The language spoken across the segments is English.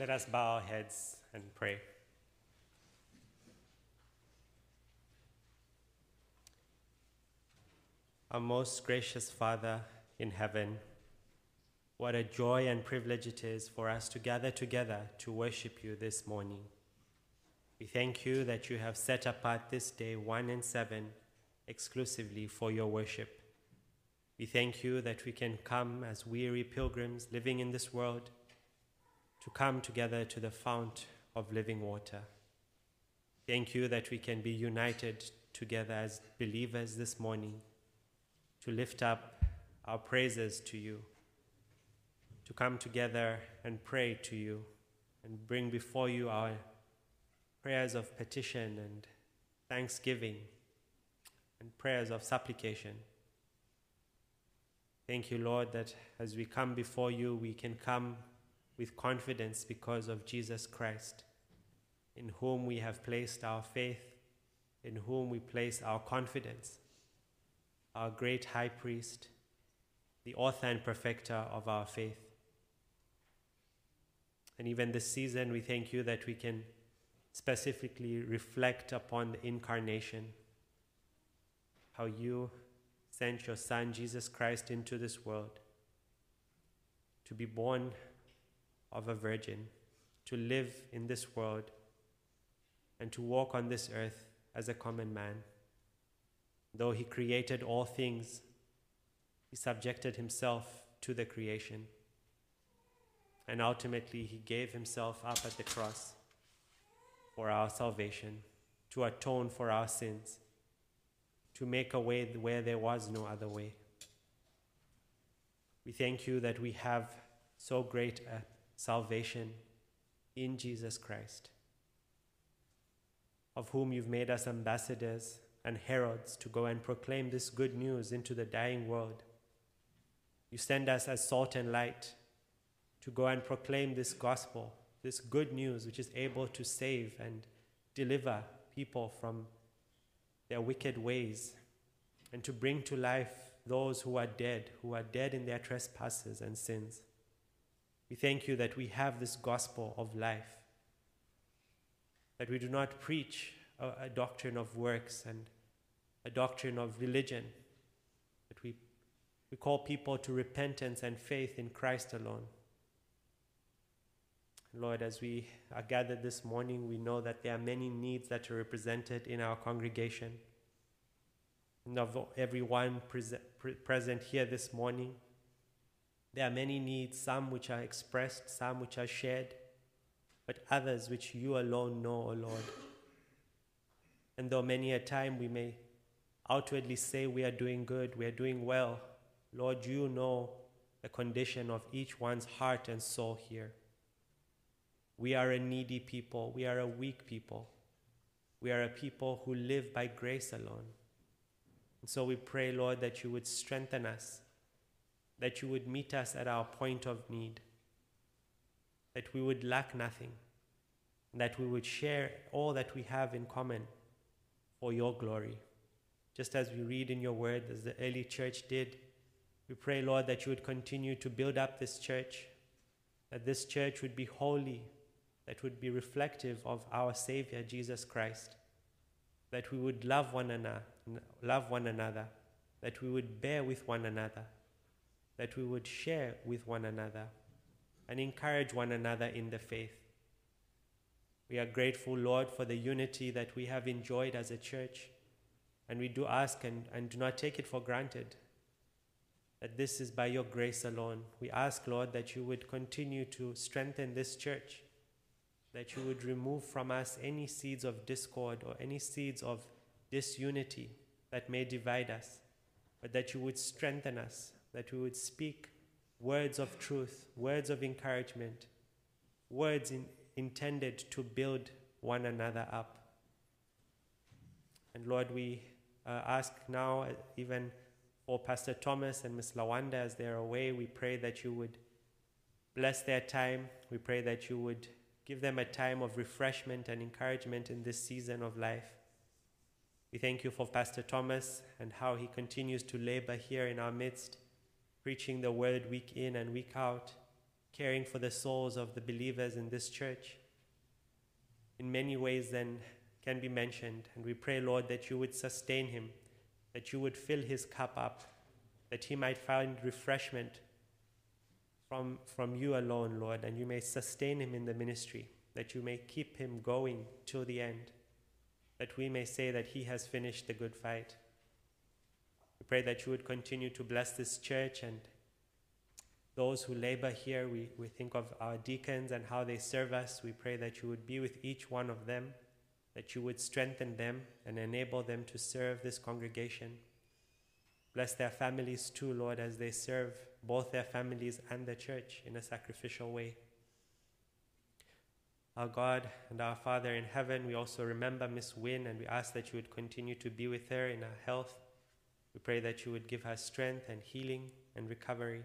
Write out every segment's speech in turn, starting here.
Let us bow our heads and pray. Our most gracious Father in heaven, what a joy and privilege it is for us to gather together to worship you this morning. We thank you that you have set apart this day, 1 and 7, exclusively for your worship. We thank you that we can come as weary pilgrims living in this world to come together to the fount of living water. Thank you that we can be united together as believers this morning to lift up our praises to you, to come together and pray to you, and bring before you our prayers of petition and thanksgiving and prayers of supplication. Thank you, Lord, that as we come before you, we can come with confidence because of Jesus Christ, in whom we have placed our faith, in whom we place our confidence, our great high priest, the author and perfecter of our faith. And even this season, we thank you that we can specifically reflect upon the incarnation, how you sent your Son, Jesus Christ, into this world to be born of a virgin, to live in this world, and to walk on this earth as a common man. Though he created all things, he subjected himself to the creation. And ultimately, he gave himself up at the cross for our salvation, to atone for our sins, to make a way where there was no other way. We thank you that we have so great a salvation in Jesus Christ, of whom you've made us ambassadors and heralds to go and proclaim this good news into the dying world. You send us as salt and light to go and proclaim this gospel, this good news which is able to save and deliver people from their wicked ways and to bring to life those who are dead, who are dead in their trespasses and sins. We thank you that we have this gospel of life, that we do not preach a, a doctrine of works and a doctrine of religion, that we, we call people to repentance and faith in Christ alone. Lord, as we are gathered this morning, we know that there are many needs that are represented in our congregation. And of everyone present here this morning, there are many needs, some which are expressed, some which are shared, but others which you alone know, O Lord. And though many a time we may outwardly say we are doing good, we are doing well, Lord, you know the condition of each one's heart and soul here. We are a needy people, we are a weak people, we are a people who live by grace alone. And so we pray, Lord, that you would strengthen us that you would meet us at our point of need, that we would lack nothing, that we would share all that we have in common for your glory. Just as we read in your word, as the early church did, we pray, Lord, that you would continue to build up this church, that this church would be holy, that would be reflective of our Savior, Jesus Christ, that we would love one another, love one another, that we would bear with one another that we would share with one another and encourage one another in the faith. We are grateful, Lord, for the unity that we have enjoyed as a church, and we do ask and, and do not take it for granted that this is by your grace alone. We ask, Lord, that you would continue to strengthen this church, that you would remove from us any seeds of discord or any seeds of disunity that may divide us, but that you would strengthen us that we would speak words of truth, words of encouragement, words in, intended to build one another up. And Lord, we uh, ask now, uh, even for Pastor Thomas and Miss Lawanda as they're away, we pray that you would bless their time. We pray that you would give them a time of refreshment and encouragement in this season of life. We thank you for Pastor Thomas and how he continues to labor here in our midst preaching the word week in and week out. caring for the souls of the believers in this church in many ways then can be mentioned. And we pray, Lord, that you would sustain him, that you would fill his cup up, that he might find refreshment from, from you alone, Lord, and you may sustain him in the ministry, that you may keep him going till the end, that we may say that he has finished the good fight. We pray that you would continue to bless this church and those who labor here. We, we think of our deacons and how they serve us. We pray that you would be with each one of them, that you would strengthen them and enable them to serve this congregation. Bless their families too, Lord, as they serve both their families and the church in a sacrificial way. Our God and our Father in heaven, we also remember Miss Wynne and we ask that you would continue to be with her in her health. We pray that you would give her strength and healing and recovery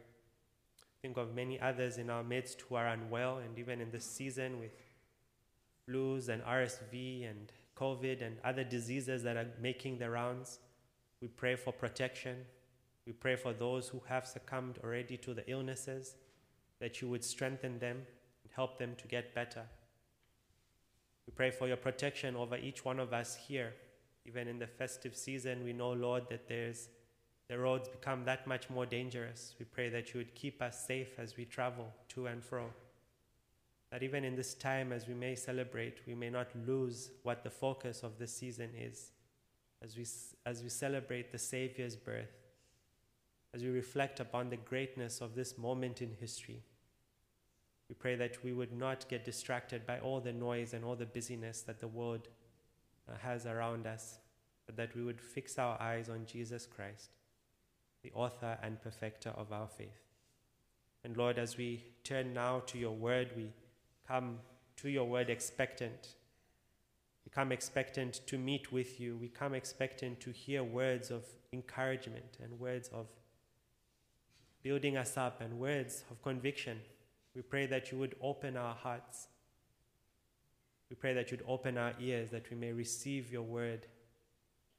think of many others in our midst who are unwell, and even in this season with flus and RSV and COVID and other diseases that are making the rounds. We pray for protection. We pray for those who have succumbed already to the illnesses, that you would strengthen them and help them to get better. We pray for your protection over each one of us here. Even in the festive season, we know, Lord, that there's the roads become that much more dangerous. We pray that you would keep us safe as we travel to and fro. That even in this time, as we may celebrate, we may not lose what the focus of the season is. As we, as we celebrate the Savior's birth, as we reflect upon the greatness of this moment in history, we pray that we would not get distracted by all the noise and all the busyness that the world Uh, has around us, but that we would fix our eyes on Jesus Christ the author and perfecter of our faith. And Lord, as we turn now to your word, we come to your word expectant. We come expectant to meet with you. We come expectant to hear words of encouragement and words of building us up and words of conviction. We pray that you would open our hearts. We pray that you'd open our ears that we may receive your word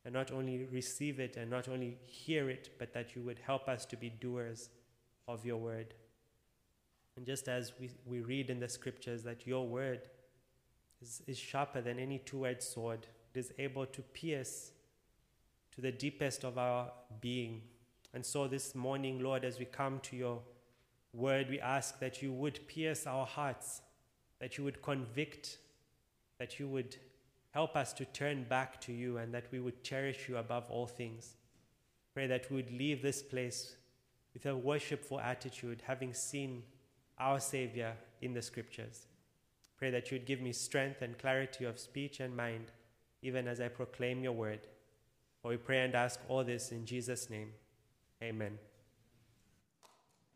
and not only receive it and not only hear it, but that you would help us to be doers of your word. And just as we, we read in the scriptures that your word is, is sharper than any two edged sword, it is able to pierce to the deepest of our being. And so this morning, Lord, as we come to your word, we ask that you would pierce our hearts, that you would convict, that you would Help us to turn back to you and that we would cherish you above all things. Pray that we would leave this place with a worshipful attitude, having seen our Savior in the scriptures. Pray that you would give me strength and clarity of speech and mind, even as I proclaim your word. For we pray and ask all this in Jesus' name. Amen.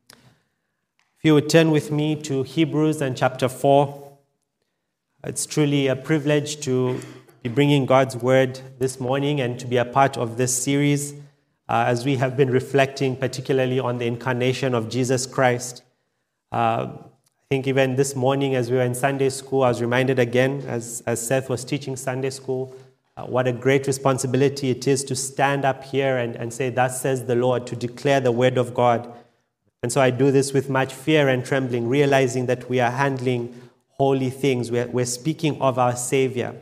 If you would turn with me to Hebrews and chapter 4. It's truly a privilege to be bringing God's word this morning and to be a part of this series uh, as we have been reflecting particularly on the incarnation of Jesus Christ. Uh, I think even this morning, as we were in Sunday school, I was reminded again, as, as Seth was teaching Sunday school, uh, what a great responsibility it is to stand up here and, and say, Thus says the Lord, to declare the word of God. And so I do this with much fear and trembling, realizing that we are handling holy things. We're, we're speaking of our Savior.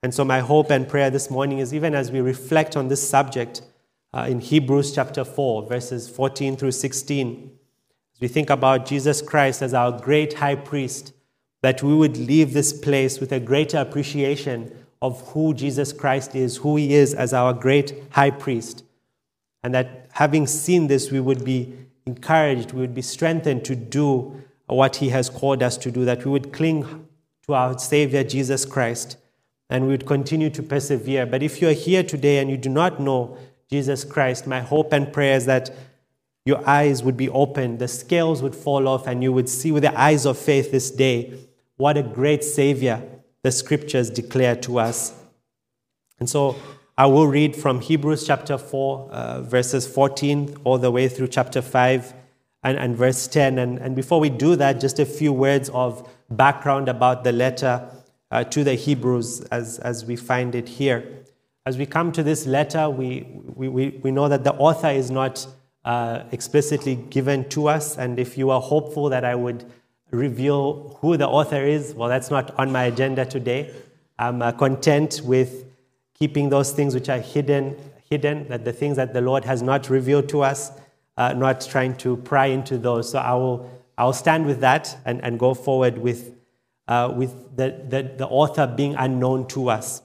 And so, my hope and prayer this morning is even as we reflect on this subject uh, in Hebrews chapter 4, verses 14 through 16, as we think about Jesus Christ as our great high priest, that we would leave this place with a greater appreciation of who Jesus Christ is, who he is as our great high priest. And that having seen this, we would be encouraged, we would be strengthened to do what He has called us to do, that we would cling to our Savior Jesus Christ and we would continue to persevere. But if you're here today and you do not know Jesus Christ, my hope and prayer is that your eyes would be opened, the scales would fall off, and you would see with the eyes of faith this day what a great Savior the scriptures declare to us. And so I will read from Hebrews chapter 4, uh, verses 14 all the way through chapter 5 and, and verse 10. And, and before we do that, just a few words of background about the letter uh, to the Hebrews as, as we find it here. As we come to this letter, we, we, we know that the author is not uh, explicitly given to us. And if you are hopeful that I would reveal who the author is, well, that's not on my agenda today. I'm uh, content with keeping those things which are hidden, hidden, that the things that the Lord has not revealed to us, uh, not trying to pry into those. So I will, I will stand with that and, and go forward with, uh, with the, the, the author being unknown to us.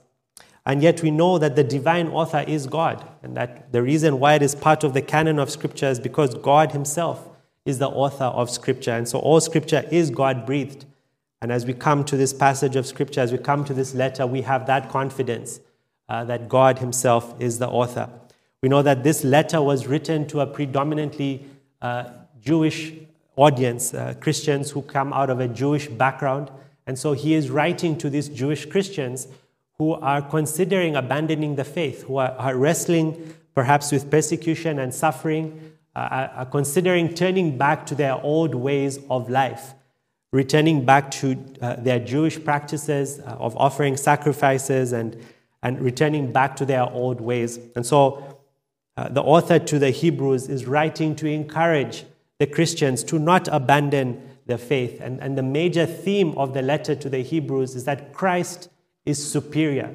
And yet we know that the divine author is God, and that the reason why it is part of the canon of Scripture is because God Himself is the author of Scripture. And so all Scripture is God breathed. And as we come to this passage of Scripture, as we come to this letter, we have that confidence uh, that God Himself is the author. We know that this letter was written to a predominantly uh, Jewish audience, uh, Christians who come out of a Jewish background. And so he is writing to these Jewish Christians who are considering abandoning the faith, who are, are wrestling perhaps with persecution and suffering, uh, are considering turning back to their old ways of life, returning back to uh, their Jewish practices uh, of offering sacrifices and, and returning back to their old ways. And so uh, the author to the Hebrews is writing to encourage the Christians to not abandon their faith. And, and the major theme of the letter to the Hebrews is that Christ is superior.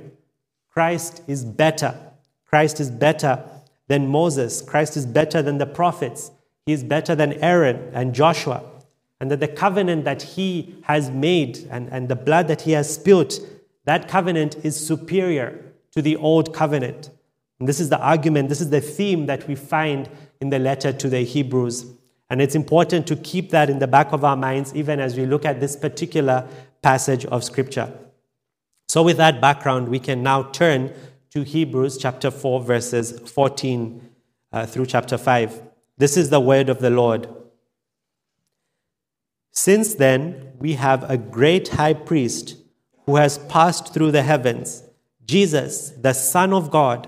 Christ is better. Christ is better than Moses. Christ is better than the prophets. He is better than Aaron and Joshua. And that the covenant that he has made and, and the blood that he has spilt, that covenant is superior to the old covenant. And this is the argument, this is the theme that we find in the letter to the Hebrews. And it's important to keep that in the back of our minds even as we look at this particular passage of Scripture. So, with that background, we can now turn to Hebrews chapter 4, verses 14 uh, through chapter 5. This is the word of the Lord. Since then, we have a great high priest who has passed through the heavens, Jesus, the Son of God.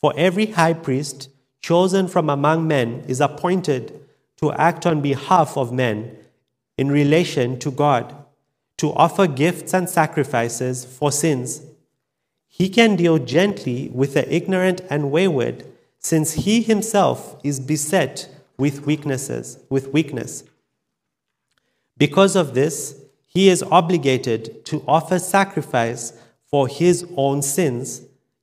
For every high priest chosen from among men is appointed to act on behalf of men in relation to God to offer gifts and sacrifices for sins. He can deal gently with the ignorant and wayward, since he himself is beset with weaknesses, with weakness. Because of this, he is obligated to offer sacrifice for his own sins,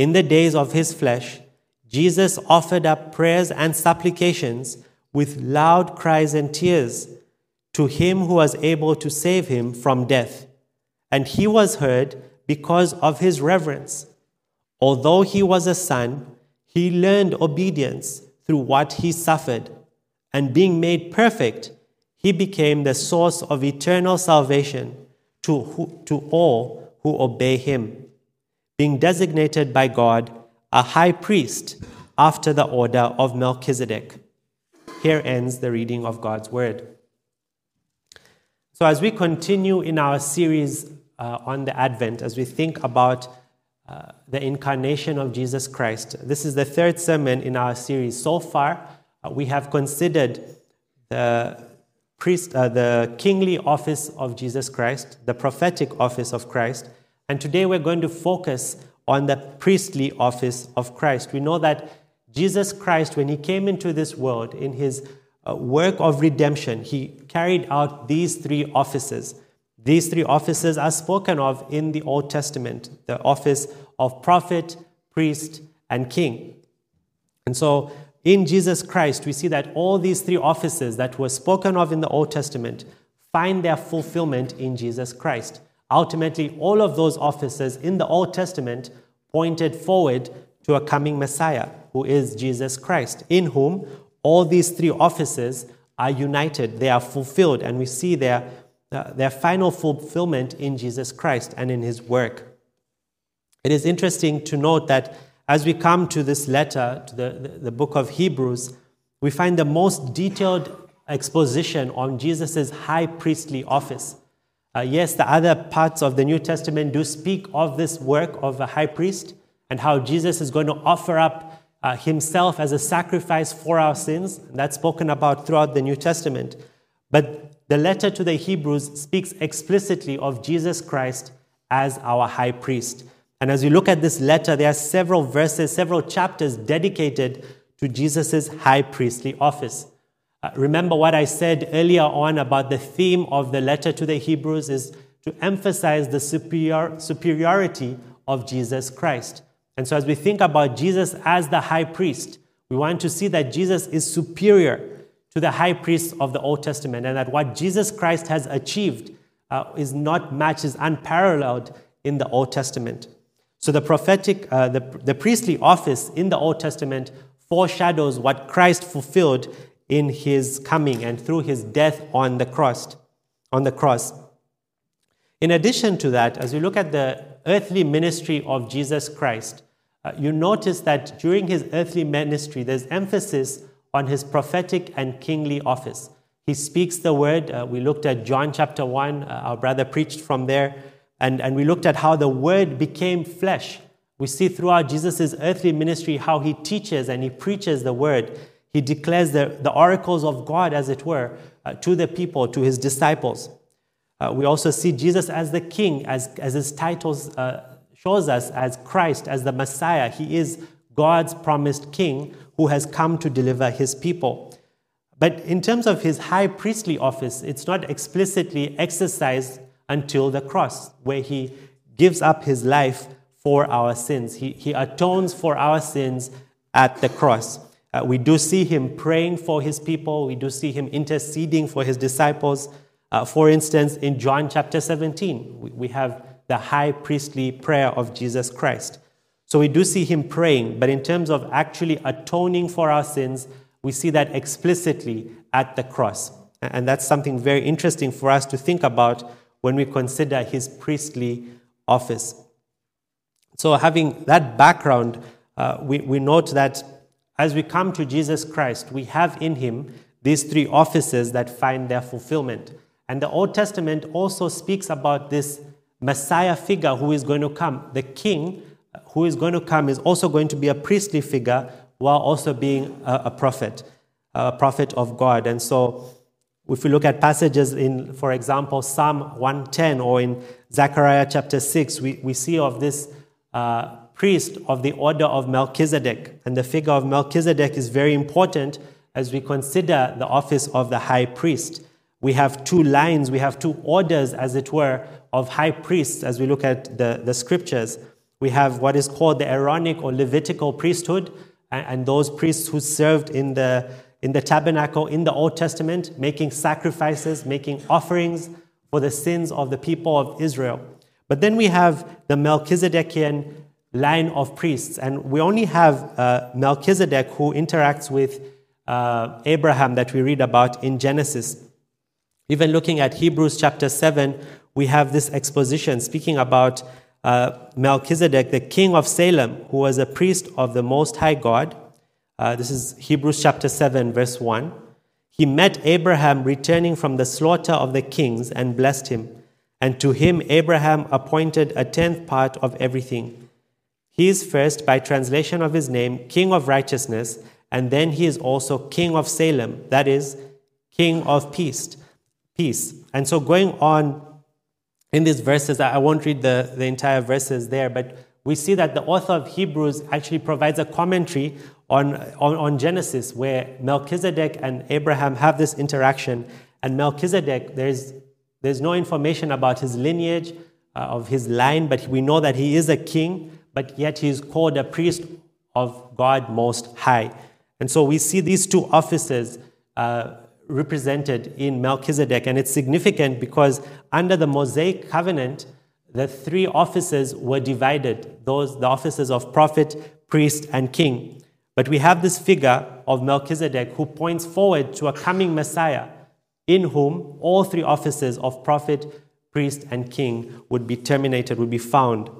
In the days of his flesh, Jesus offered up prayers and supplications with loud cries and tears to him who was able to save him from death. And he was heard because of his reverence. Although he was a son, he learned obedience through what he suffered. And being made perfect, he became the source of eternal salvation to, who, to all who obey him, being designated by God a high priest after the order of Melchizedek. Here ends the reading of God's word. So, as we continue in our series uh, on the Advent, as we think about uh, the incarnation of Jesus Christ, this is the third sermon in our series. So far, uh, we have considered the priest, uh, the kingly office of Jesus Christ, the prophetic office of Christ, and today we're going to focus on the priestly office of Christ. We know that Jesus Christ, when he came into this world in his uh, work of redemption, he carried out these three offices. These three offices are spoken of in the Old Testament the office of prophet, priest, and king. And so, in Jesus Christ, we see that all these three offices that were spoken of in the Old Testament find their fulfillment in Jesus Christ. Ultimately, all of those offices in the Old Testament pointed forward to a coming Messiah, who is Jesus Christ, in whom all these three offices are united, they are fulfilled, and we see their, uh, their final fulfillment in Jesus Christ and in his work. It is interesting to note that as we come to this letter, to the, the, the book of Hebrews, we find the most detailed exposition on Jesus' high priestly office. Uh, yes, the other parts of the New Testament do speak of this work of a high priest and how Jesus is going to offer up uh, himself as a sacrifice for our sins. That's spoken about throughout the New Testament. But the letter to the Hebrews speaks explicitly of Jesus Christ as our high priest. And as we look at this letter, there are several verses, several chapters dedicated to Jesus' high priestly office. Uh, remember what I said earlier on about the theme of the letter to the Hebrews is to emphasize the superior, superiority of Jesus Christ. And so, as we think about Jesus as the high priest, we want to see that Jesus is superior to the high priests of the Old Testament and that what Jesus Christ has achieved uh, is not matched, is unparalleled in the Old Testament. So, the prophetic, uh, the, the priestly office in the Old Testament foreshadows what Christ fulfilled in his coming and through his death on the cross. On the cross. In addition to that, as we look at the earthly ministry of Jesus Christ, uh, you notice that during his earthly ministry, there's emphasis on his prophetic and kingly office. He speaks the word. Uh, we looked at John chapter 1. Uh, our brother preached from there. And, and we looked at how the word became flesh. We see throughout Jesus' earthly ministry how he teaches and he preaches the word. He declares the, the oracles of God, as it were, uh, to the people, to his disciples. Uh, we also see Jesus as the king, as, as his titles uh, shows us, as Christ, as the Messiah. He is God's promised king who has come to deliver his people. But in terms of his high priestly office, it's not explicitly exercised until the cross, where he gives up his life for our sins. He, he atones for our sins at the cross. Uh, we do see him praying for his people. We do see him interceding for his disciples. Uh, for instance, in John chapter 17, we, we have the high priestly prayer of Jesus Christ. So we do see him praying, but in terms of actually atoning for our sins, we see that explicitly at the cross. And that's something very interesting for us to think about when we consider his priestly office. So, having that background, uh, we, we note that as we come to Jesus Christ, we have in him these three offices that find their fulfillment. And the Old Testament also speaks about this Messiah figure who is going to come. The king who is going to come is also going to be a priestly figure while also being a, a prophet, a prophet of God. And so, if we look at passages in, for example, Psalm 110 or in Zechariah chapter 6, we, we see of this uh, priest of the order of Melchizedek. And the figure of Melchizedek is very important as we consider the office of the high priest. We have two lines, we have two orders, as it were, of high priests as we look at the, the scriptures. We have what is called the Aaronic or Levitical priesthood, and, and those priests who served in the, in the tabernacle in the Old Testament, making sacrifices, making offerings for the sins of the people of Israel. But then we have the Melchizedekian line of priests. And we only have uh, Melchizedek who interacts with uh, Abraham that we read about in Genesis. Even looking at Hebrews chapter 7, we have this exposition speaking about uh, Melchizedek, the king of Salem, who was a priest of the Most High God. Uh, this is Hebrews chapter 7, verse 1. He met Abraham returning from the slaughter of the kings and blessed him. And to him, Abraham appointed a tenth part of everything. He is first, by translation of his name, King of Righteousness, and then he is also King of Salem, that is, King of Peace. Peace. And so, going on in these verses, I won't read the, the entire verses there, but we see that the author of Hebrews actually provides a commentary on, on, on Genesis where Melchizedek and Abraham have this interaction. And Melchizedek, there's, there's no information about his lineage, uh, of his line, but we know that he is a king but yet he is called a priest of God Most High. And so we see these two offices uh, represented in Melchizedek. And it's significant because under the Mosaic covenant, the three offices were divided those, the offices of prophet, priest, and king. But we have this figure of Melchizedek who points forward to a coming Messiah in whom all three offices of prophet, priest, and king would be terminated, would be found.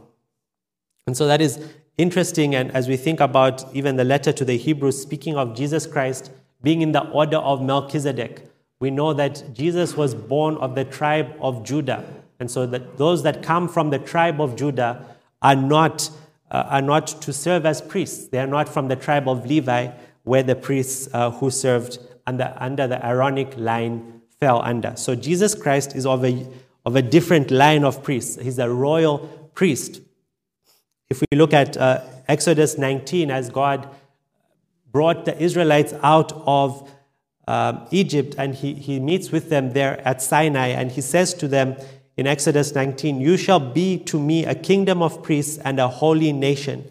And so that is interesting. And as we think about even the letter to the Hebrews, speaking of Jesus Christ being in the order of Melchizedek, we know that Jesus was born of the tribe of Judah. And so that those that come from the tribe of Judah are not, uh, are not to serve as priests. They are not from the tribe of Levi, where the priests uh, who served under, under the Aaronic line fell under. So Jesus Christ is of a, of a different line of priests. He's a royal priest. If we look at uh, Exodus 19, as God brought the Israelites out of um, Egypt and he, he meets with them there at Sinai and he says to them in Exodus 19, You shall be to me a kingdom of priests and a holy nation.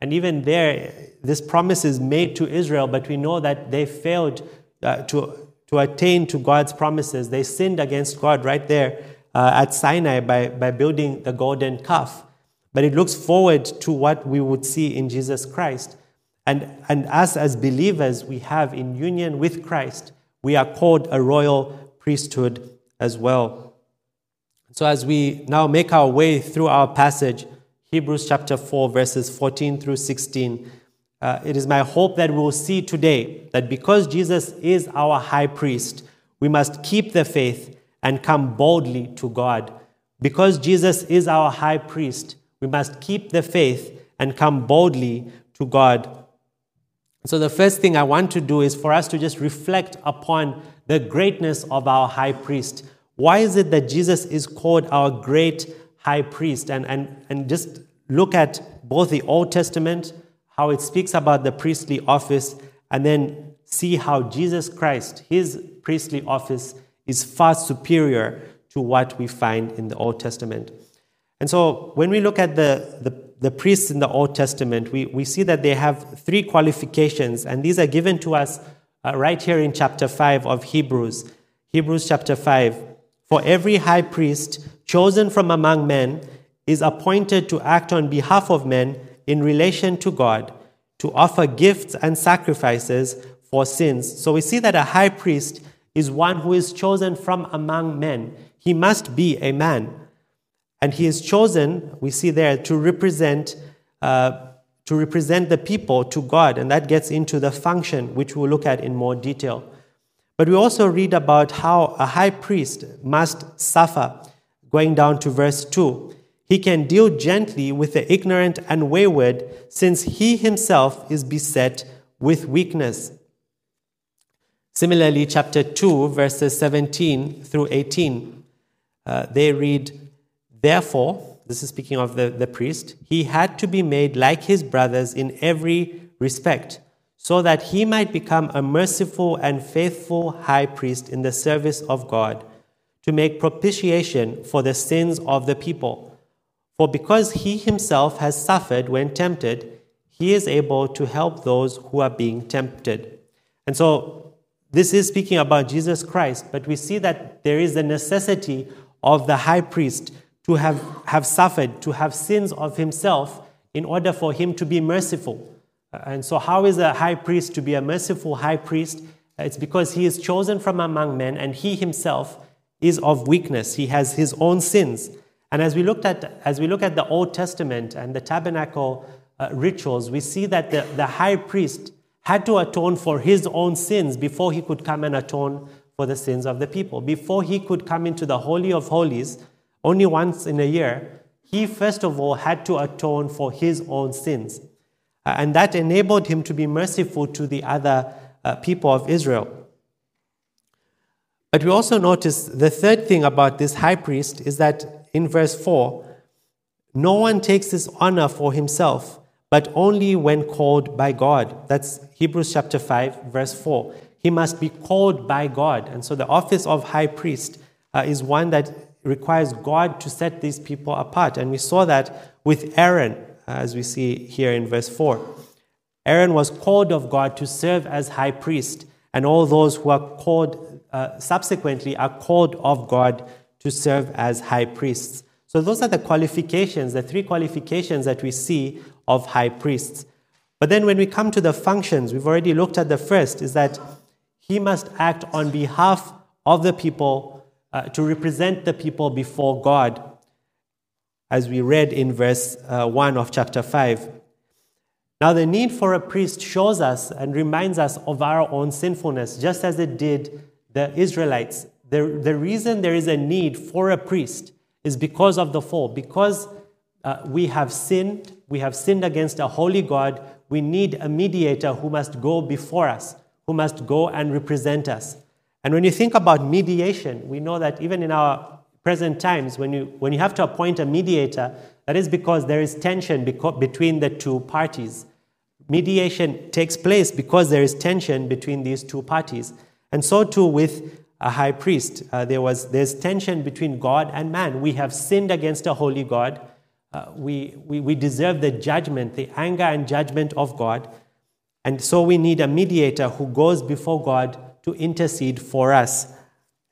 And even there, this promise is made to Israel, but we know that they failed uh, to, to attain to God's promises. They sinned against God right there uh, at Sinai by, by building the golden calf. But it looks forward to what we would see in Jesus Christ. And, and us as believers, we have in union with Christ, we are called a royal priesthood as well. So as we now make our way through our passage, Hebrews chapter 4, verses 14 through 16, uh, it is my hope that we will see today that because Jesus is our high priest, we must keep the faith and come boldly to God. Because Jesus is our high priest, we must keep the faith and come boldly to God. So, the first thing I want to do is for us to just reflect upon the greatness of our high priest. Why is it that Jesus is called our great high priest? And, and, and just look at both the Old Testament, how it speaks about the priestly office, and then see how Jesus Christ, his priestly office, is far superior to what we find in the Old Testament. And so when we look at the, the, the, priests in the Old Testament, we, we see that they have three qualifications, and these are given to us uh, right here in chapter 5 of Hebrews. Hebrews chapter 5. For every high priest chosen from among men is appointed to act on behalf of men in relation to God, to offer gifts and sacrifices for sins. So we see that a high priest is one who is chosen from among men. He must be a man. And he is chosen, we see there, to represent, uh, to represent the people to God. And that gets into the function, which we'll look at in more detail. But we also read about how a high priest must suffer, going down to verse 2. He can deal gently with the ignorant and wayward, since he himself is beset with weakness. Similarly, chapter 2, verses 17 through 18, uh, they read, Therefore, this is speaking of the, the priest, he had to be made like his brothers in every respect, so that he might become a merciful and faithful high priest in the service of God, to make propitiation for the sins of the people. For because he himself has suffered when tempted, he is able to help those who are being tempted. And so, this is speaking about Jesus Christ, but we see that there is a necessity of the high priest to have, have suffered, to have sins of himself in order for him to be merciful. And so, how is a high priest to be a merciful high priest? It's because he is chosen from among men and he himself is of weakness. He has his own sins. And as we, looked at, as we look at the Old Testament and the tabernacle uh, rituals, we see that the, the high priest had to atone for his own sins before he could come and atone for the sins of the people. Before he could come into the Holy of Holies, only once in a year, he first of all had to atone for his own sins. Uh, and that enabled him to be merciful to the other uh, people of Israel. But we also notice the third thing about this high priest is that in verse 4, no one takes this honor for himself, but only when called by God. That's Hebrews chapter 5, verse 4. He must be called by God. And so the office of high priest uh, is one that requires God to set these people apart. And we saw that with Aaron, as we see here in verse 4. Aaron was called of God to serve as high priest, and all those who are called uh, subsequently are called of God to serve as high priests. So, those are the qualifications, the three qualifications that we see of high priests. But then, when we come to the functions, we've already looked at the first, is that he must act on behalf of the people uh, to represent the people before God, as we read in verse uh, 1 of chapter 5. Now, the need for a priest shows us and reminds us of our own sinfulness, just as it did the Israelites. The, the reason there is a need for a priest is because of the fall, because uh, we have sinned, we have sinned against a holy God. We need a mediator who must go before us, who must go and represent us. And when you think about mediation, we know that even in our present times, when you, when you have to appoint a mediator, that is because there is tension between the two parties. Mediation takes place because there is tension between these two parties. And so too with a high priest. Uh, there was, there's tension between God and man. We have sinned against a holy God. Uh, we, we, we deserve the judgment, the anger and judgment of God. And so we need a mediator who goes before God to intercede for us.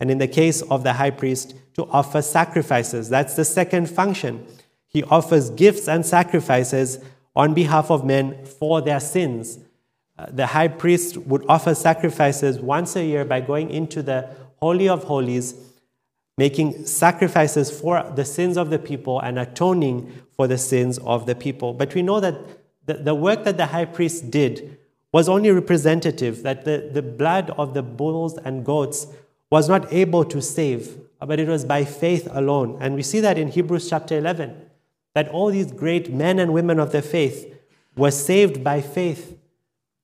And in the case of the high priest, to offer sacrifices. That's the second function. He offers gifts and sacrifices on behalf of men for their sins. Uh, the high priest would offer sacrifices once a year by going into the Holy of Holies, making sacrifices for the sins of the people and atoning for the sins of the people. But we know that the, the work that the high priest did was only representative, that the, the blood of the bulls and goats was not able to save, but it was by faith alone. And we see that in Hebrews chapter 11, that all these great men and women of the faith were saved by faith.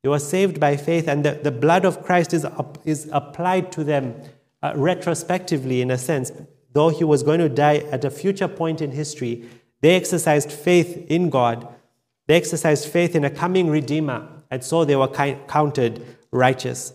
They were saved by faith, and the, the blood of Christ is, is applied to them uh, retrospectively, in a sense. Though he was going to die at a future point in history, they exercised faith in God. They exercised faith in a coming Redeemer and so they were counted righteous.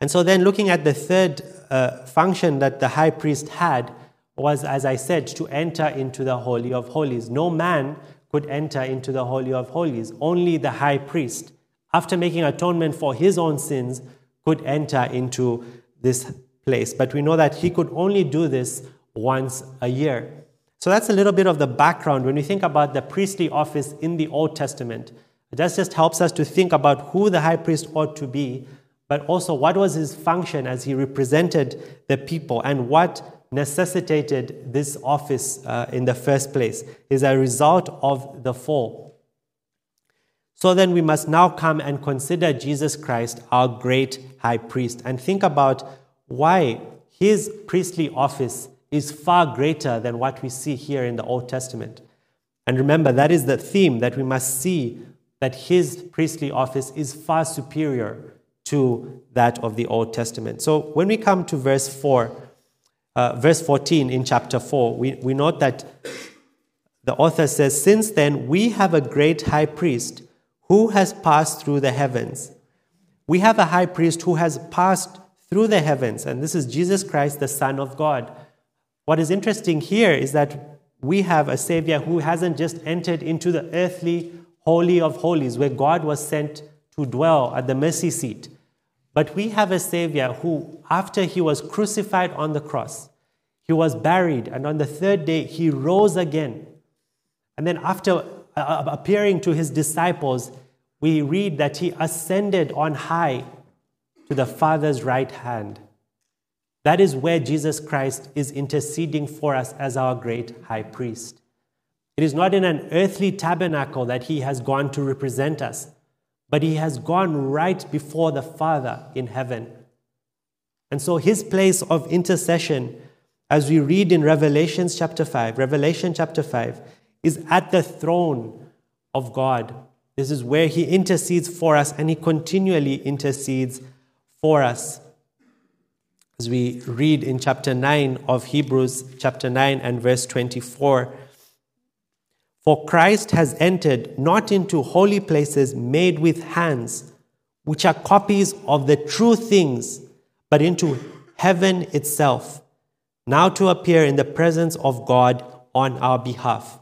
And so then, looking at the third uh, function that the high priest had was, as I said, to enter into the Holy of Holies. No man could enter into the Holy of Holies. Only the high priest, after making atonement for his own sins, could enter into this place. But we know that he could only do this once a year. So that's a little bit of the background when we think about the priestly office in the Old Testament. That just helps us to think about who the high priest ought to be, but also what was his function as he represented the people and what necessitated this office uh, in the first place is a result of the fall. So then we must now come and consider Jesus Christ, our great high priest, and think about why his priestly office is far greater than what we see here in the Old Testament. And remember, that is the theme that we must see that his priestly office is far superior to that of the Old Testament. So when we come to verse 4, uh, verse 14 in chapter 4, we, we note that the author says, Since then we have a great high priest who has passed through the heavens. We have a high priest who has passed through the heavens, and this is Jesus Christ, the Son of God. What is interesting here is that we have a Savior who hasn't just entered into the earthly Holy of Holies, where God was sent to dwell at the mercy seat. But we have a Savior who, after he was crucified on the cross, he was buried, and on the third day he rose again. And then, after uh, uh appearing to his disciples, we read that he ascended on high to the Father's right hand. That is where Jesus Christ is interceding for us as our great high priest. It is not in an earthly tabernacle that he has gone to represent us, but he has gone right before the Father in heaven. And so his place of intercession, as we read in Revelations chapter 5, Revelation chapter 5, is at the throne of God. This is where he intercedes for us, and he continually intercedes for us as we read in chapter 9 of Hebrews, chapter 9 and verse 24. For Christ has entered not into holy places made with hands, which are copies of the true things, but into heaven itself, now to appear in the presence of God on our behalf.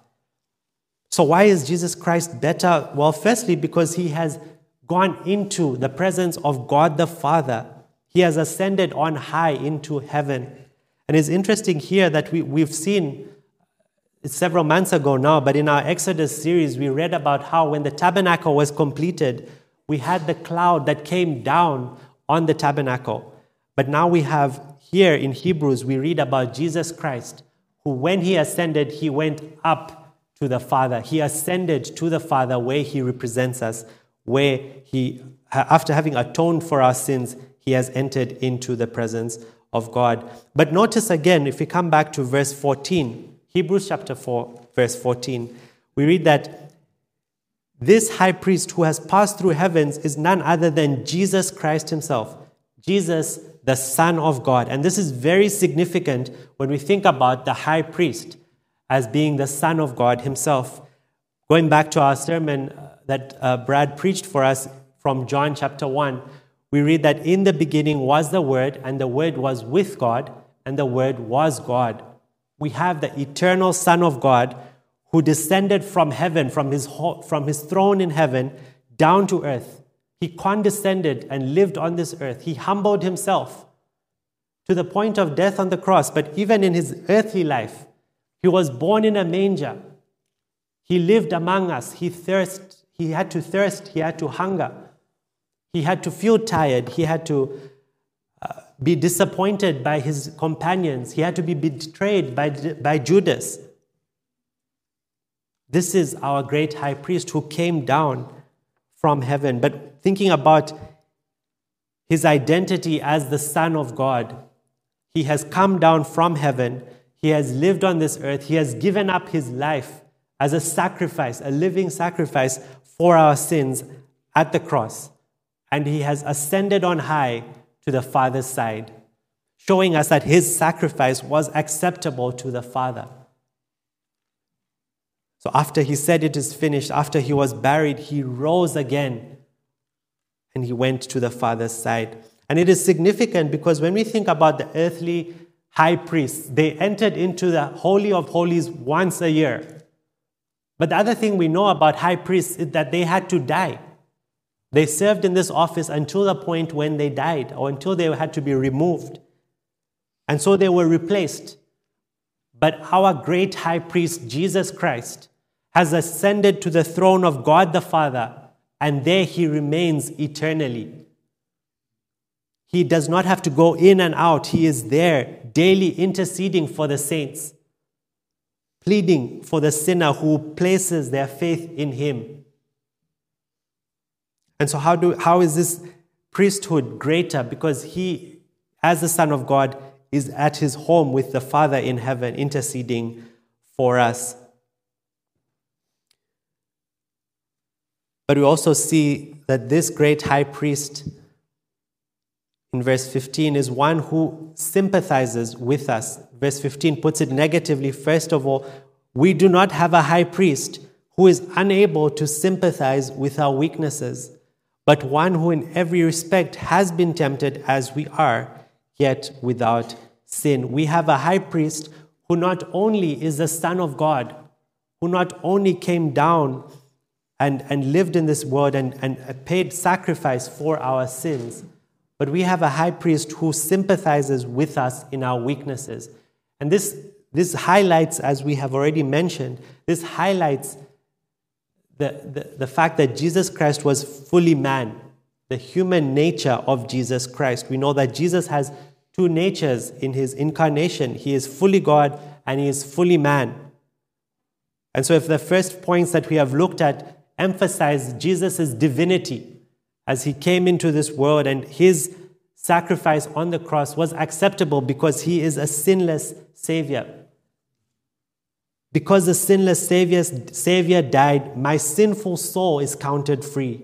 So, why is Jesus Christ better? Well, firstly, because he has gone into the presence of God the Father. He has ascended on high into heaven. And it's interesting here that we, we've seen several months ago now, but in our Exodus series, we read about how when the tabernacle was completed, we had the cloud that came down on the tabernacle. But now we have here in Hebrews, we read about Jesus Christ, who when he ascended, he went up to the Father. He ascended to the Father where he represents us, where he, after having atoned for our sins, he has entered into the presence of God. But notice again, if we come back to verse 14, Hebrews chapter 4, verse 14, we read that this high priest who has passed through heavens is none other than Jesus Christ himself. Jesus, the Son of God. And this is very significant when we think about the high priest as being the Son of God himself. Going back to our sermon uh, that uh, Brad preached for us from John chapter 1, we read that in the beginning was the Word, and the Word was with God, and the Word was God we have the eternal Son of God who descended from heaven, from his, from his throne in heaven, down to earth. He condescended and lived on this earth. He humbled himself to the point of death on the cross. But even in his earthly life, he was born in a manger. He lived among us. He thirsted. He had to thirst. He had to hunger. He had to feel tired. He had to uh, be disappointed by his companions. He had to be betrayed by, by Judas. This is our great high priest who came down from heaven. But thinking about his identity as the Son of God, he has come down from heaven. He has lived on this earth. He has given up his life as a sacrifice, a living sacrifice for our sins at the cross. And he has ascended on high to the Father's side, showing us that his sacrifice was acceptable to the Father. So after he said it is finished, after he was buried, he rose again and he went to the Father's side. And it is significant because when we think about the earthly high priests, they entered into the Holy of Holies once a year. But the other thing we know about high priests is that they had to die. They served in this office until the point when they died or until they had to be removed. And so they were replaced. But our great high priest, Jesus Christ, has ascended to the throne of God the Father, and there he remains eternally. He does not have to go in and out, he is there daily interceding for the saints, pleading for the sinner who places their faith in him. And so, how, do, how is this priesthood greater? Because he, as the Son of God, is at his home with the Father in heaven, interceding for us. But we also see that this great high priest in verse 15 is one who sympathizes with us. Verse 15 puts it negatively. First of all, we do not have a high priest who is unable to sympathize with our weaknesses but one who in every respect has been tempted as we are, yet without sin. We have a high priest who not only is the Son of God, who not only came down and, and lived in this world and, and paid sacrifice for our sins, but we have a high priest who sympathizes with us in our weaknesses. And this, this highlights, as we have already mentioned, this highlights the, the, the fact that Jesus Christ was fully man, the human nature of Jesus Christ. We know that Jesus has two natures in his incarnation he is fully God and he is fully man. And so, if the first points that we have looked at emphasize Jesus' divinity as he came into this world and his sacrifice on the cross was acceptable because he is a sinless Savior. Because the sinless Savior died, my sinful soul is counted free.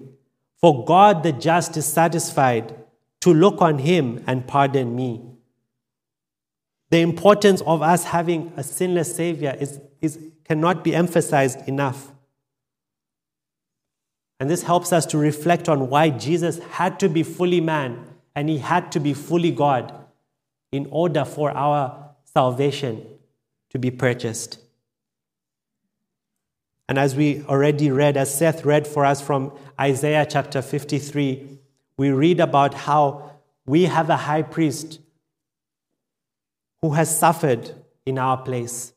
For God the just is satisfied to look on him and pardon me. The importance of us having a sinless Savior is, is, cannot be emphasized enough. And this helps us to reflect on why Jesus had to be fully man and he had to be fully God in order for our salvation to be purchased. And as we already read, as Seth read for us from Isaiah chapter 53, we read about how we have a high priest who has suffered in our place.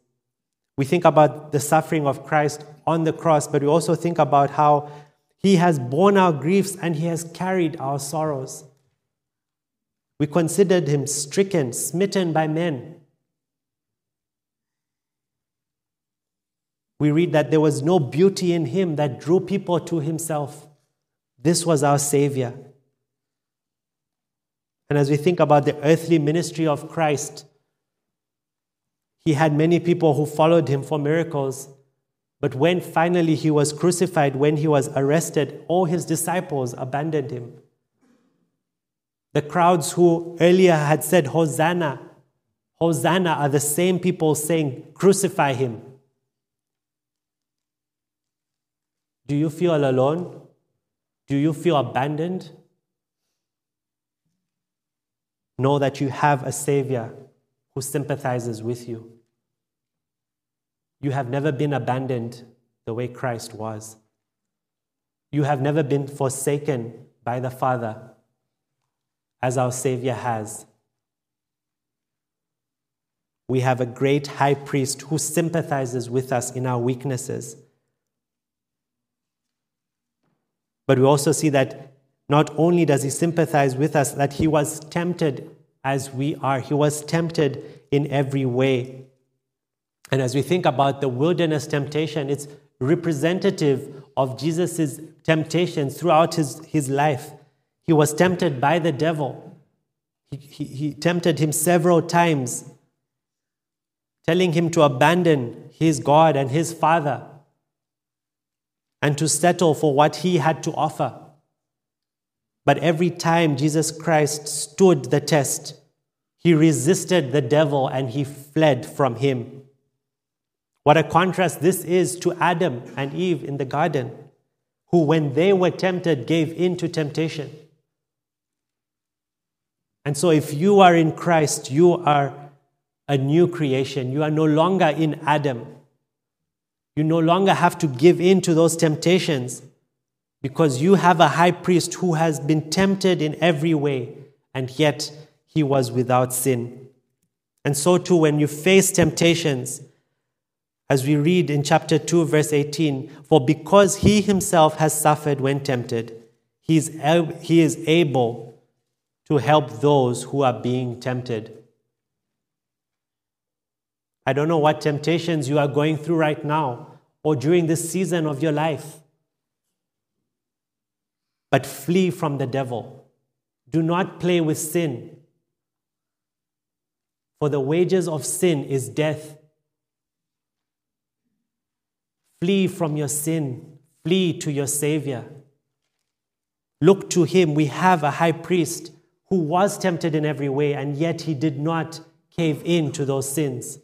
We think about the suffering of Christ on the cross, but we also think about how he has borne our griefs and he has carried our sorrows. We considered him stricken, smitten by men. We read that there was no beauty in him that drew people to himself. This was our Savior. And as we think about the earthly ministry of Christ, he had many people who followed him for miracles. But when finally he was crucified, when he was arrested, all his disciples abandoned him. The crowds who earlier had said, Hosanna, Hosanna, are the same people saying, Crucify him. Do you feel alone? Do you feel abandoned? Know that you have a Savior who sympathizes with you. You have never been abandoned the way Christ was. You have never been forsaken by the Father as our Savior has. We have a great high priest who sympathizes with us in our weaknesses. But we also see that not only does he sympathize with us, that he was tempted as we are. He was tempted in every way. And as we think about the wilderness temptation, it's representative of Jesus' temptations throughout his, his life. He was tempted by the devil. He, he, he tempted him several times, telling him to abandon his God and his Father and to settle for what he had to offer. But every time Jesus Christ stood the test, he resisted the devil and he fled from him. What a contrast this is to Adam and Eve in the garden, who, when they were tempted, gave in to temptation. And so, if you are in Christ, you are a new creation. You are no longer in Adam. You no longer have to give in to those temptations because you have a high priest who has been tempted in every way, and yet he was without sin. And so, too, when you face temptations, as we read in chapter 2, verse 18, for because he himself has suffered when tempted, he is, he is able to help those who are being tempted. I don't know what temptations you are going through right now or during this season of your life, but flee from the devil. Do not play with sin. For the wages of sin is death. Flee from your sin. Flee to your Savior. Look to Him. We have a high priest who was tempted in every way, and yet he did not cave in to those sins.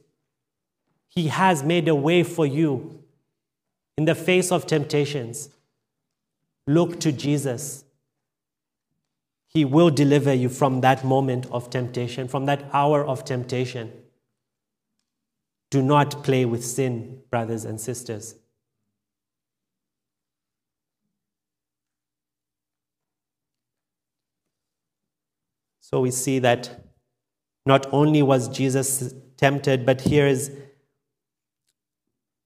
He has made a way for you in the face of temptations. Look to Jesus. He will deliver you from that moment of temptation, from that hour of temptation. Do not play with sin, brothers and sisters. So we see that not only was Jesus tempted, but here is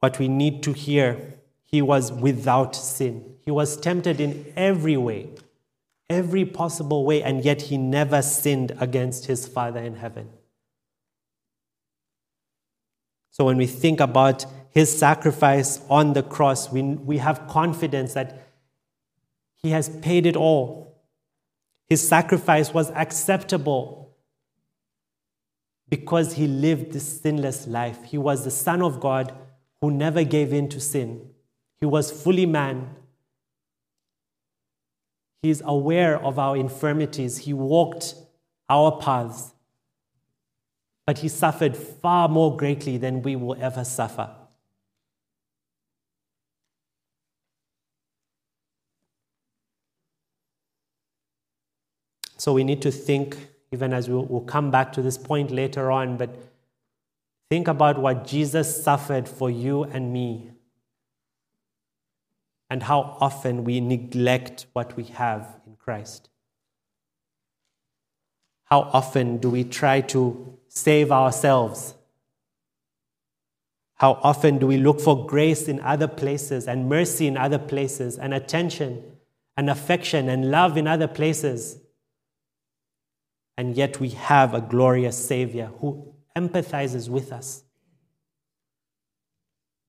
what we need to hear. He was without sin. He was tempted in every way every possible way, and yet he never sinned against his Father in heaven. So when we think about his sacrifice on the cross, we, we have confidence that he has paid it all. His sacrifice was acceptable because he lived this sinless life. He was the Son of God who never gave in to sin. He was fully man he is aware of our infirmities. He walked our paths. But he suffered far more greatly than we will ever suffer. So we need to think, even as we'll, we'll come back to this point later on, but think about what Jesus suffered for you and me. and how often we neglect what we have in Christ. How often do we try to save ourselves? How often do we look for grace in other places and mercy in other places and attention and affection and love in other places? And yet we have a glorious Savior who empathizes with us.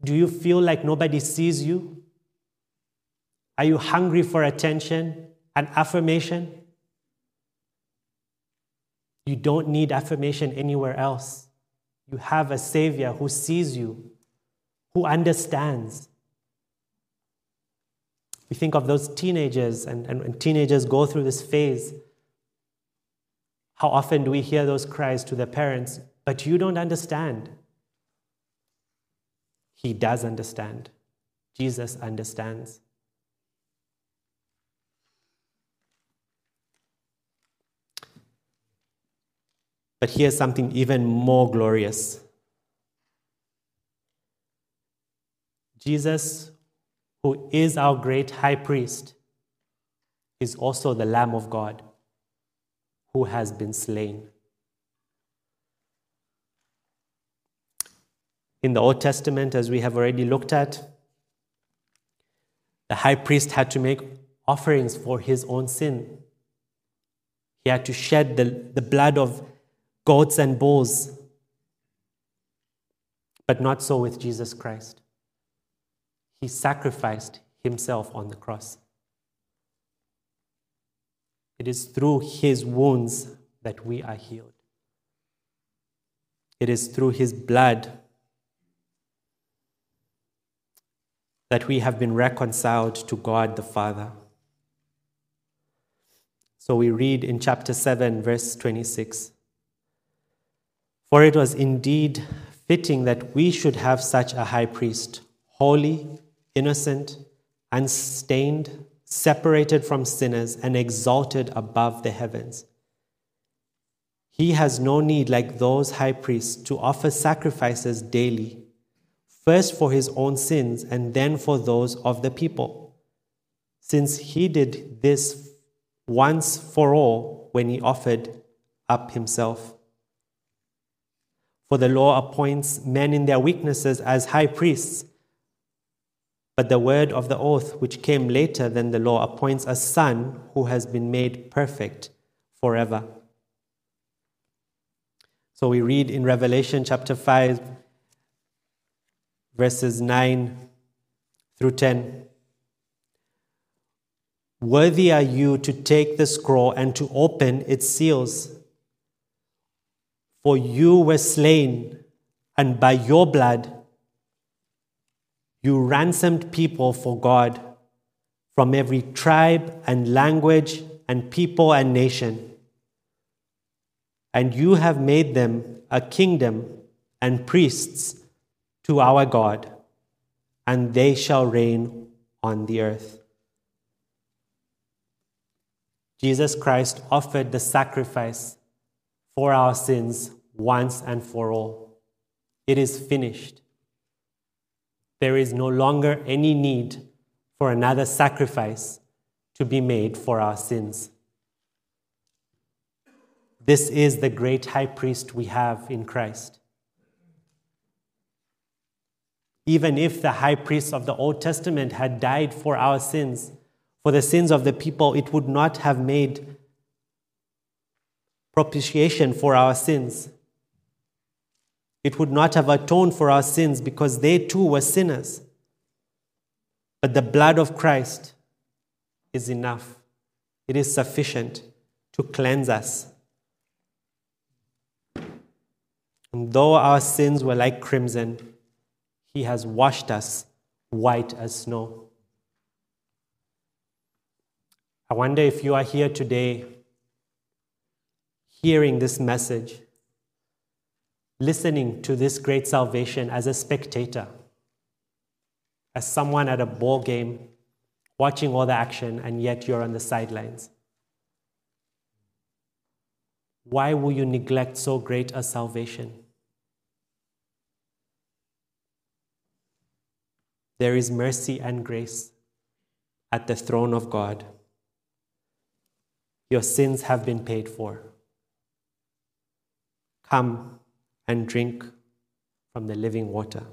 Do you feel like nobody sees you? Are you hungry for attention and affirmation? You don't need affirmation anywhere else. You have a Savior who sees you, who understands. We think of those teenagers, and, and, and teenagers go through this phase. How often do we hear those cries to their parents, but you don't understand? He does understand. Jesus understands. But here's something even more glorious Jesus, who is our great high priest, is also the Lamb of God who has been slain. In the Old Testament, as we have already looked at, the high priest had to make offerings for his own sin. He had to shed the, the blood of goats and bulls. But not so with Jesus Christ. He sacrificed himself on the cross. It is through his wounds that we are healed. It is through his blood that we have been reconciled to God the Father. So we read in chapter 7, verse 26 for it was indeed fitting that we should have such a high priest, holy, innocent, unstained, separated from sinners, and exalted above the heavens. He has no need, like those high priests, to offer sacrifices daily, first for his own sins and then for those of the people, since he did this once for all when he offered up himself. For the law appoints men in their weaknesses as high priests. But the word of the oath, which came later than the law, appoints a son who has been made perfect forever. So we read in Revelation chapter 5, verses 9 through 10. Worthy are you to take the scroll and to open its seals. For you were slain, and by your blood you ransomed people for God from every tribe and language and people and nation. And you have made them a kingdom and priests to our God, and they shall reign on the earth. Jesus Christ offered the sacrifice for our sins once and for all. It is finished. There is no longer any need for another sacrifice to be made for our sins. This is the great high priest we have in Christ. Even if the high priest of the Old Testament had died for our sins, for the sins of the people, it would not have made propitiation for our sins. It would not have atoned for our sins because they too were sinners. But the blood of Christ is enough, it is sufficient to cleanse us. And though our sins were like crimson, He has washed us white as snow. I wonder if you are here today hearing this message, listening to this great salvation as a spectator, as someone at a ball game, watching all the action, and yet you're on the sidelines. Why will you neglect so great a salvation? There is mercy and grace at the throne of God. Your sins have been paid for. Come and drink from the living water.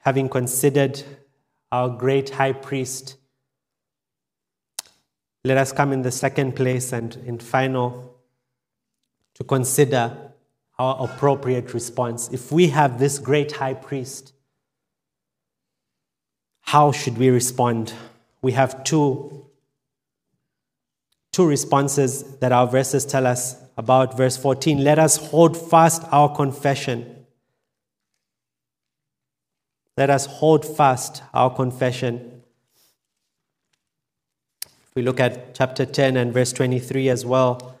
Having considered our great high priest, let us come in the second place and in final to consider our appropriate response. If we have this great high priest, how should we respond? We have two, two responses that our verses tell us about. Verse 14 Let us hold fast our confession. Let us hold fast our confession. If we look at chapter 10 and verse 23 as well,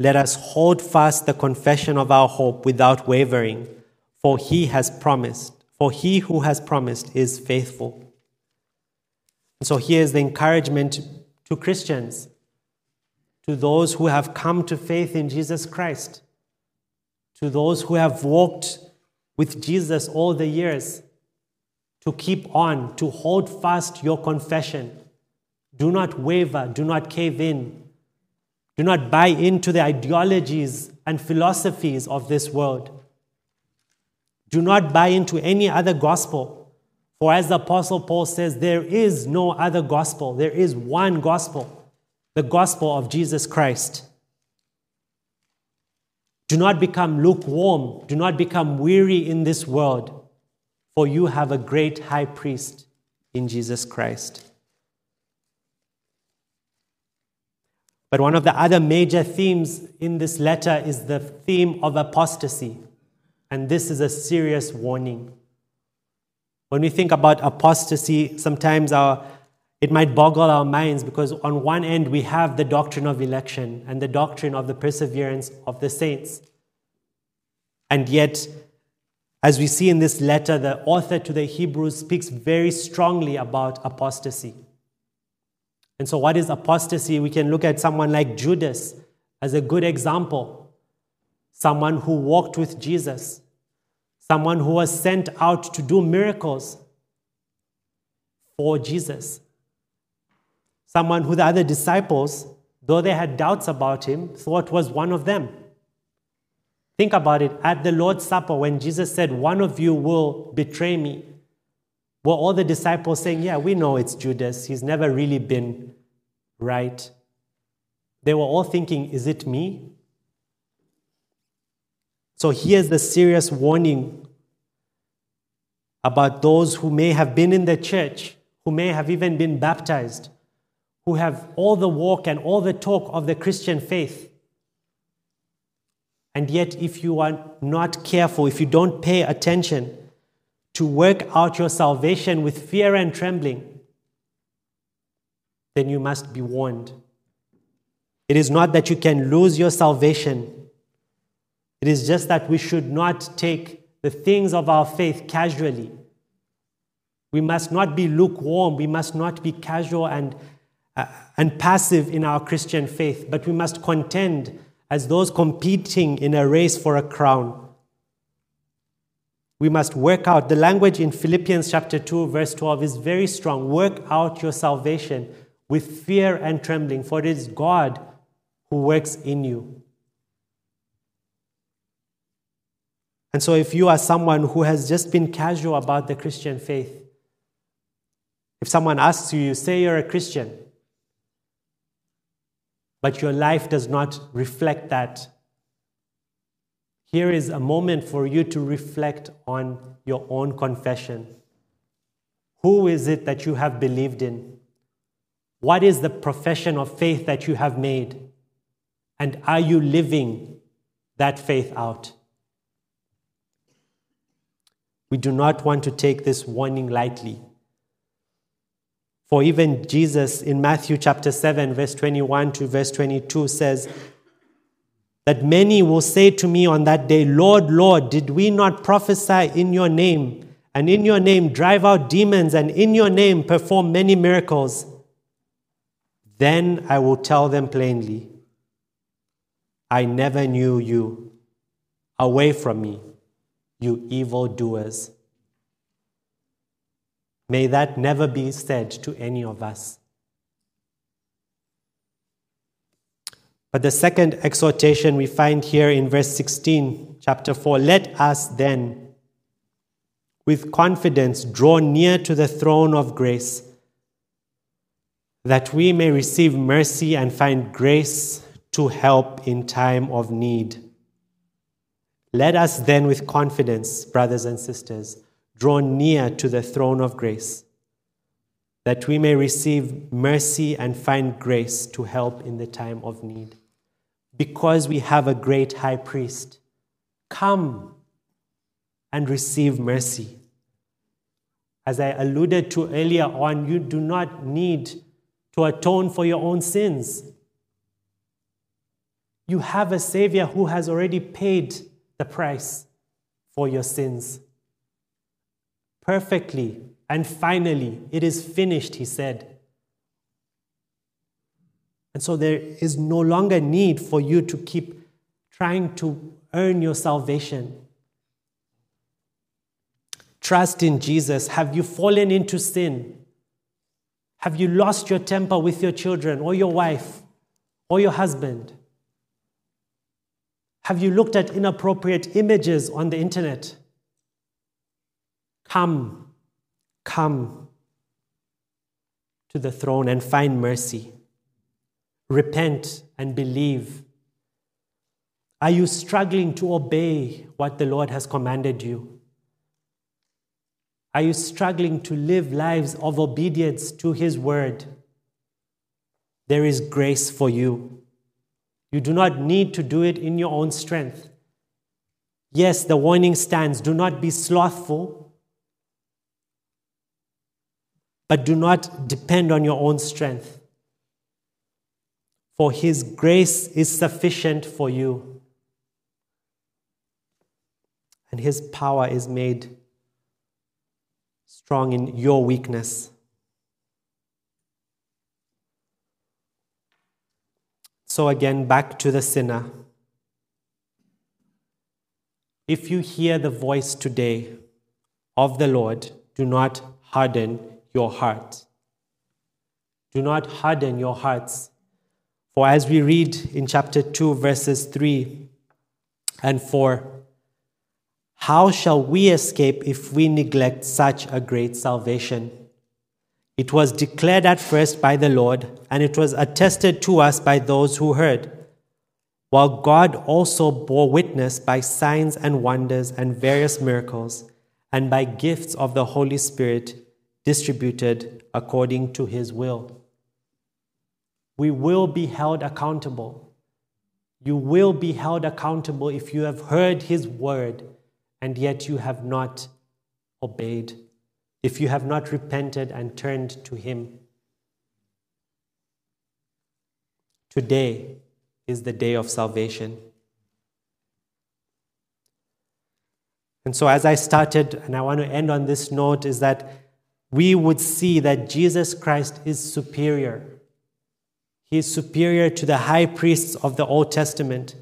let us hold fast the confession of our hope without wavering, for he has promised, for he who has promised is faithful. And so here's the encouragement to Christians, to those who have come to faith in Jesus Christ, to those who have walked with Jesus all the years to keep on, to hold fast your confession. Do not waver, do not cave in. Do not buy into the ideologies and philosophies of this world. Do not buy into any other gospel. For as the Apostle Paul says, there is no other gospel. There is one gospel, the gospel of Jesus Christ. Do not become lukewarm. Do not become weary in this world for you have a great high priest in Jesus Christ. But one of the other major themes in this letter is the theme of apostasy. And this is a serious warning. When we think about apostasy, sometimes our, it might boggle our minds because, on one end, we have the doctrine of election and the doctrine of the perseverance of the saints. And yet, as we see in this letter, the author to the Hebrews speaks very strongly about apostasy. And so, what is apostasy? We can look at someone like Judas as a good example. Someone who walked with Jesus, someone who was sent out to do miracles for Jesus. Someone who the other disciples, though they had doubts about him, thought was one of them. Think about it. At the Lord's Supper, when Jesus said, One of you will betray me, were all the disciples saying, Yeah, we know it's Judas. He's never really been right. They were all thinking, Is it me? So here's the serious warning about those who may have been in the church, who may have even been baptized, who have all the walk and all the talk of the Christian faith and yet, if you are not careful, if you don't pay attention to work out your salvation with fear and trembling, then you must be warned. It is not that you can lose your salvation, it is just that we should not take the things of our faith casually. We must not be lukewarm, we must not be casual and, uh, and passive in our Christian faith, but we must contend as those competing in a race for a crown. We must work out. The language in Philippians chapter 2, verse 12 is very strong. Work out your salvation with fear and trembling, for it is God who works in you. And so, if you are someone who has just been casual about the Christian faith, if someone asks you, you say you're a Christian, but your life does not reflect that. Here is a moment for you to reflect on your own confession. Who is it that you have believed in? What is the profession of faith that you have made? And are you living that faith out? We do not want to take this warning lightly. For even Jesus in Matthew chapter 7, verse 21 to verse 22 says, that many will say to me on that day, Lord, Lord, did we not prophesy in your name, and in your name drive out demons, and in your name perform many miracles? Then I will tell them plainly, I never knew you. Away from me, you evildoers. May that never be said to any of us. But the second exhortation we find here in verse 16, chapter 4 let us then, with confidence, draw near to the throne of grace, that we may receive mercy and find grace to help in time of need. Let us then, with confidence, brothers and sisters, draw near to the throne of grace, that we may receive mercy and find grace to help in the time of need because we have a great high priest. Come and receive mercy. As I alluded to earlier on, you do not need to atone for your own sins. You have a Savior who has already paid the price for your sins. Perfectly and finally, it is finished, he said. And so there is no longer need for you to keep trying to earn your salvation. Trust in Jesus. Have you fallen into sin? Have you lost your temper with your children or your wife or your husband? Have you looked at inappropriate images on the internet? Come, come to the throne and find mercy repent and believe? Are you struggling to obey what the Lord has commanded you? Are you struggling to live lives of obedience to His word? There is grace for you. You do not need to do it in your own strength. Yes, the warning stands do not be slothful, but do not depend on your own strength for his grace is sufficient for you. And his power is made strong in your weakness. So, again, back to the sinner. If you hear the voice today of the Lord, do not harden your heart. Do not harden your hearts for as we read in chapter 2, verses 3 and 4, how shall we escape if we neglect such a great salvation? It was declared at first by the Lord, and it was attested to us by those who heard, while God also bore witness by signs and wonders and various miracles, and by gifts of the Holy Spirit distributed according to his will we will be held accountable. You will be held accountable if you have heard his word and yet you have not obeyed, if you have not repented and turned to him. Today is the day of salvation. And so, as I started, and I want to end on this note, is that we would see that Jesus Christ is superior. He is superior to the high priests of the Old Testament.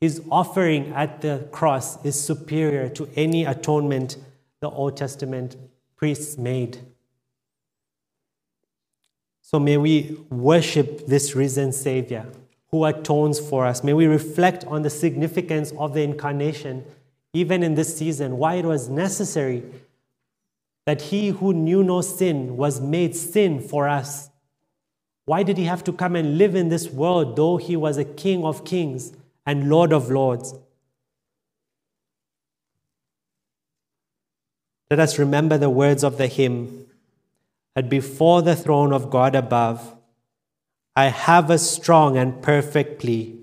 His offering at the cross is superior to any atonement the Old Testament priests made. So may we worship this risen Savior who atones for us. May we reflect on the significance of the incarnation, even in this season, why it was necessary that he who knew no sin was made sin for us why did he have to come and live in this world, though he was a king of kings and lord of lords? Let us remember the words of the hymn that before the throne of God above, I have a strong and perfect plea.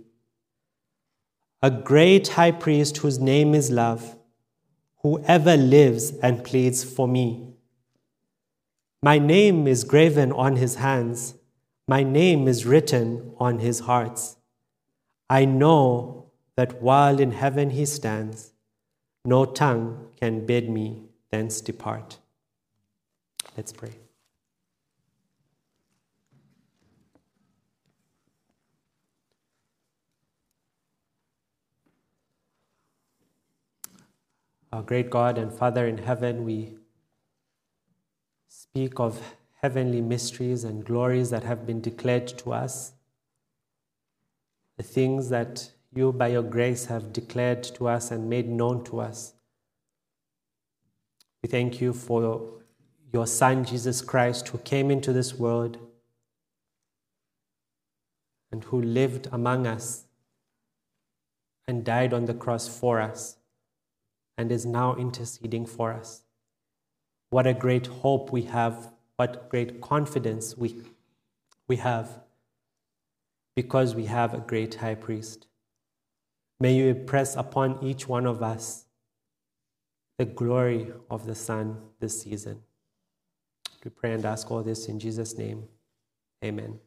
A great high priest whose name is love, who ever lives and pleads for me. My name is graven on his hands my name is written on his hearts. I know that while in heaven he stands, no tongue can bid me thence depart. Let's pray. Our great God and Father in heaven, we speak of heavenly mysteries and glories that have been declared to us, the things that you, by your grace, have declared to us and made known to us. We thank you for your Son, Jesus Christ, who came into this world and who lived among us and died on the cross for us and is now interceding for us. What a great hope we have, what great confidence we, we have because we have a great high priest. May you impress upon each one of us the glory of the Son this season. We pray and ask all this in Jesus' name. Amen.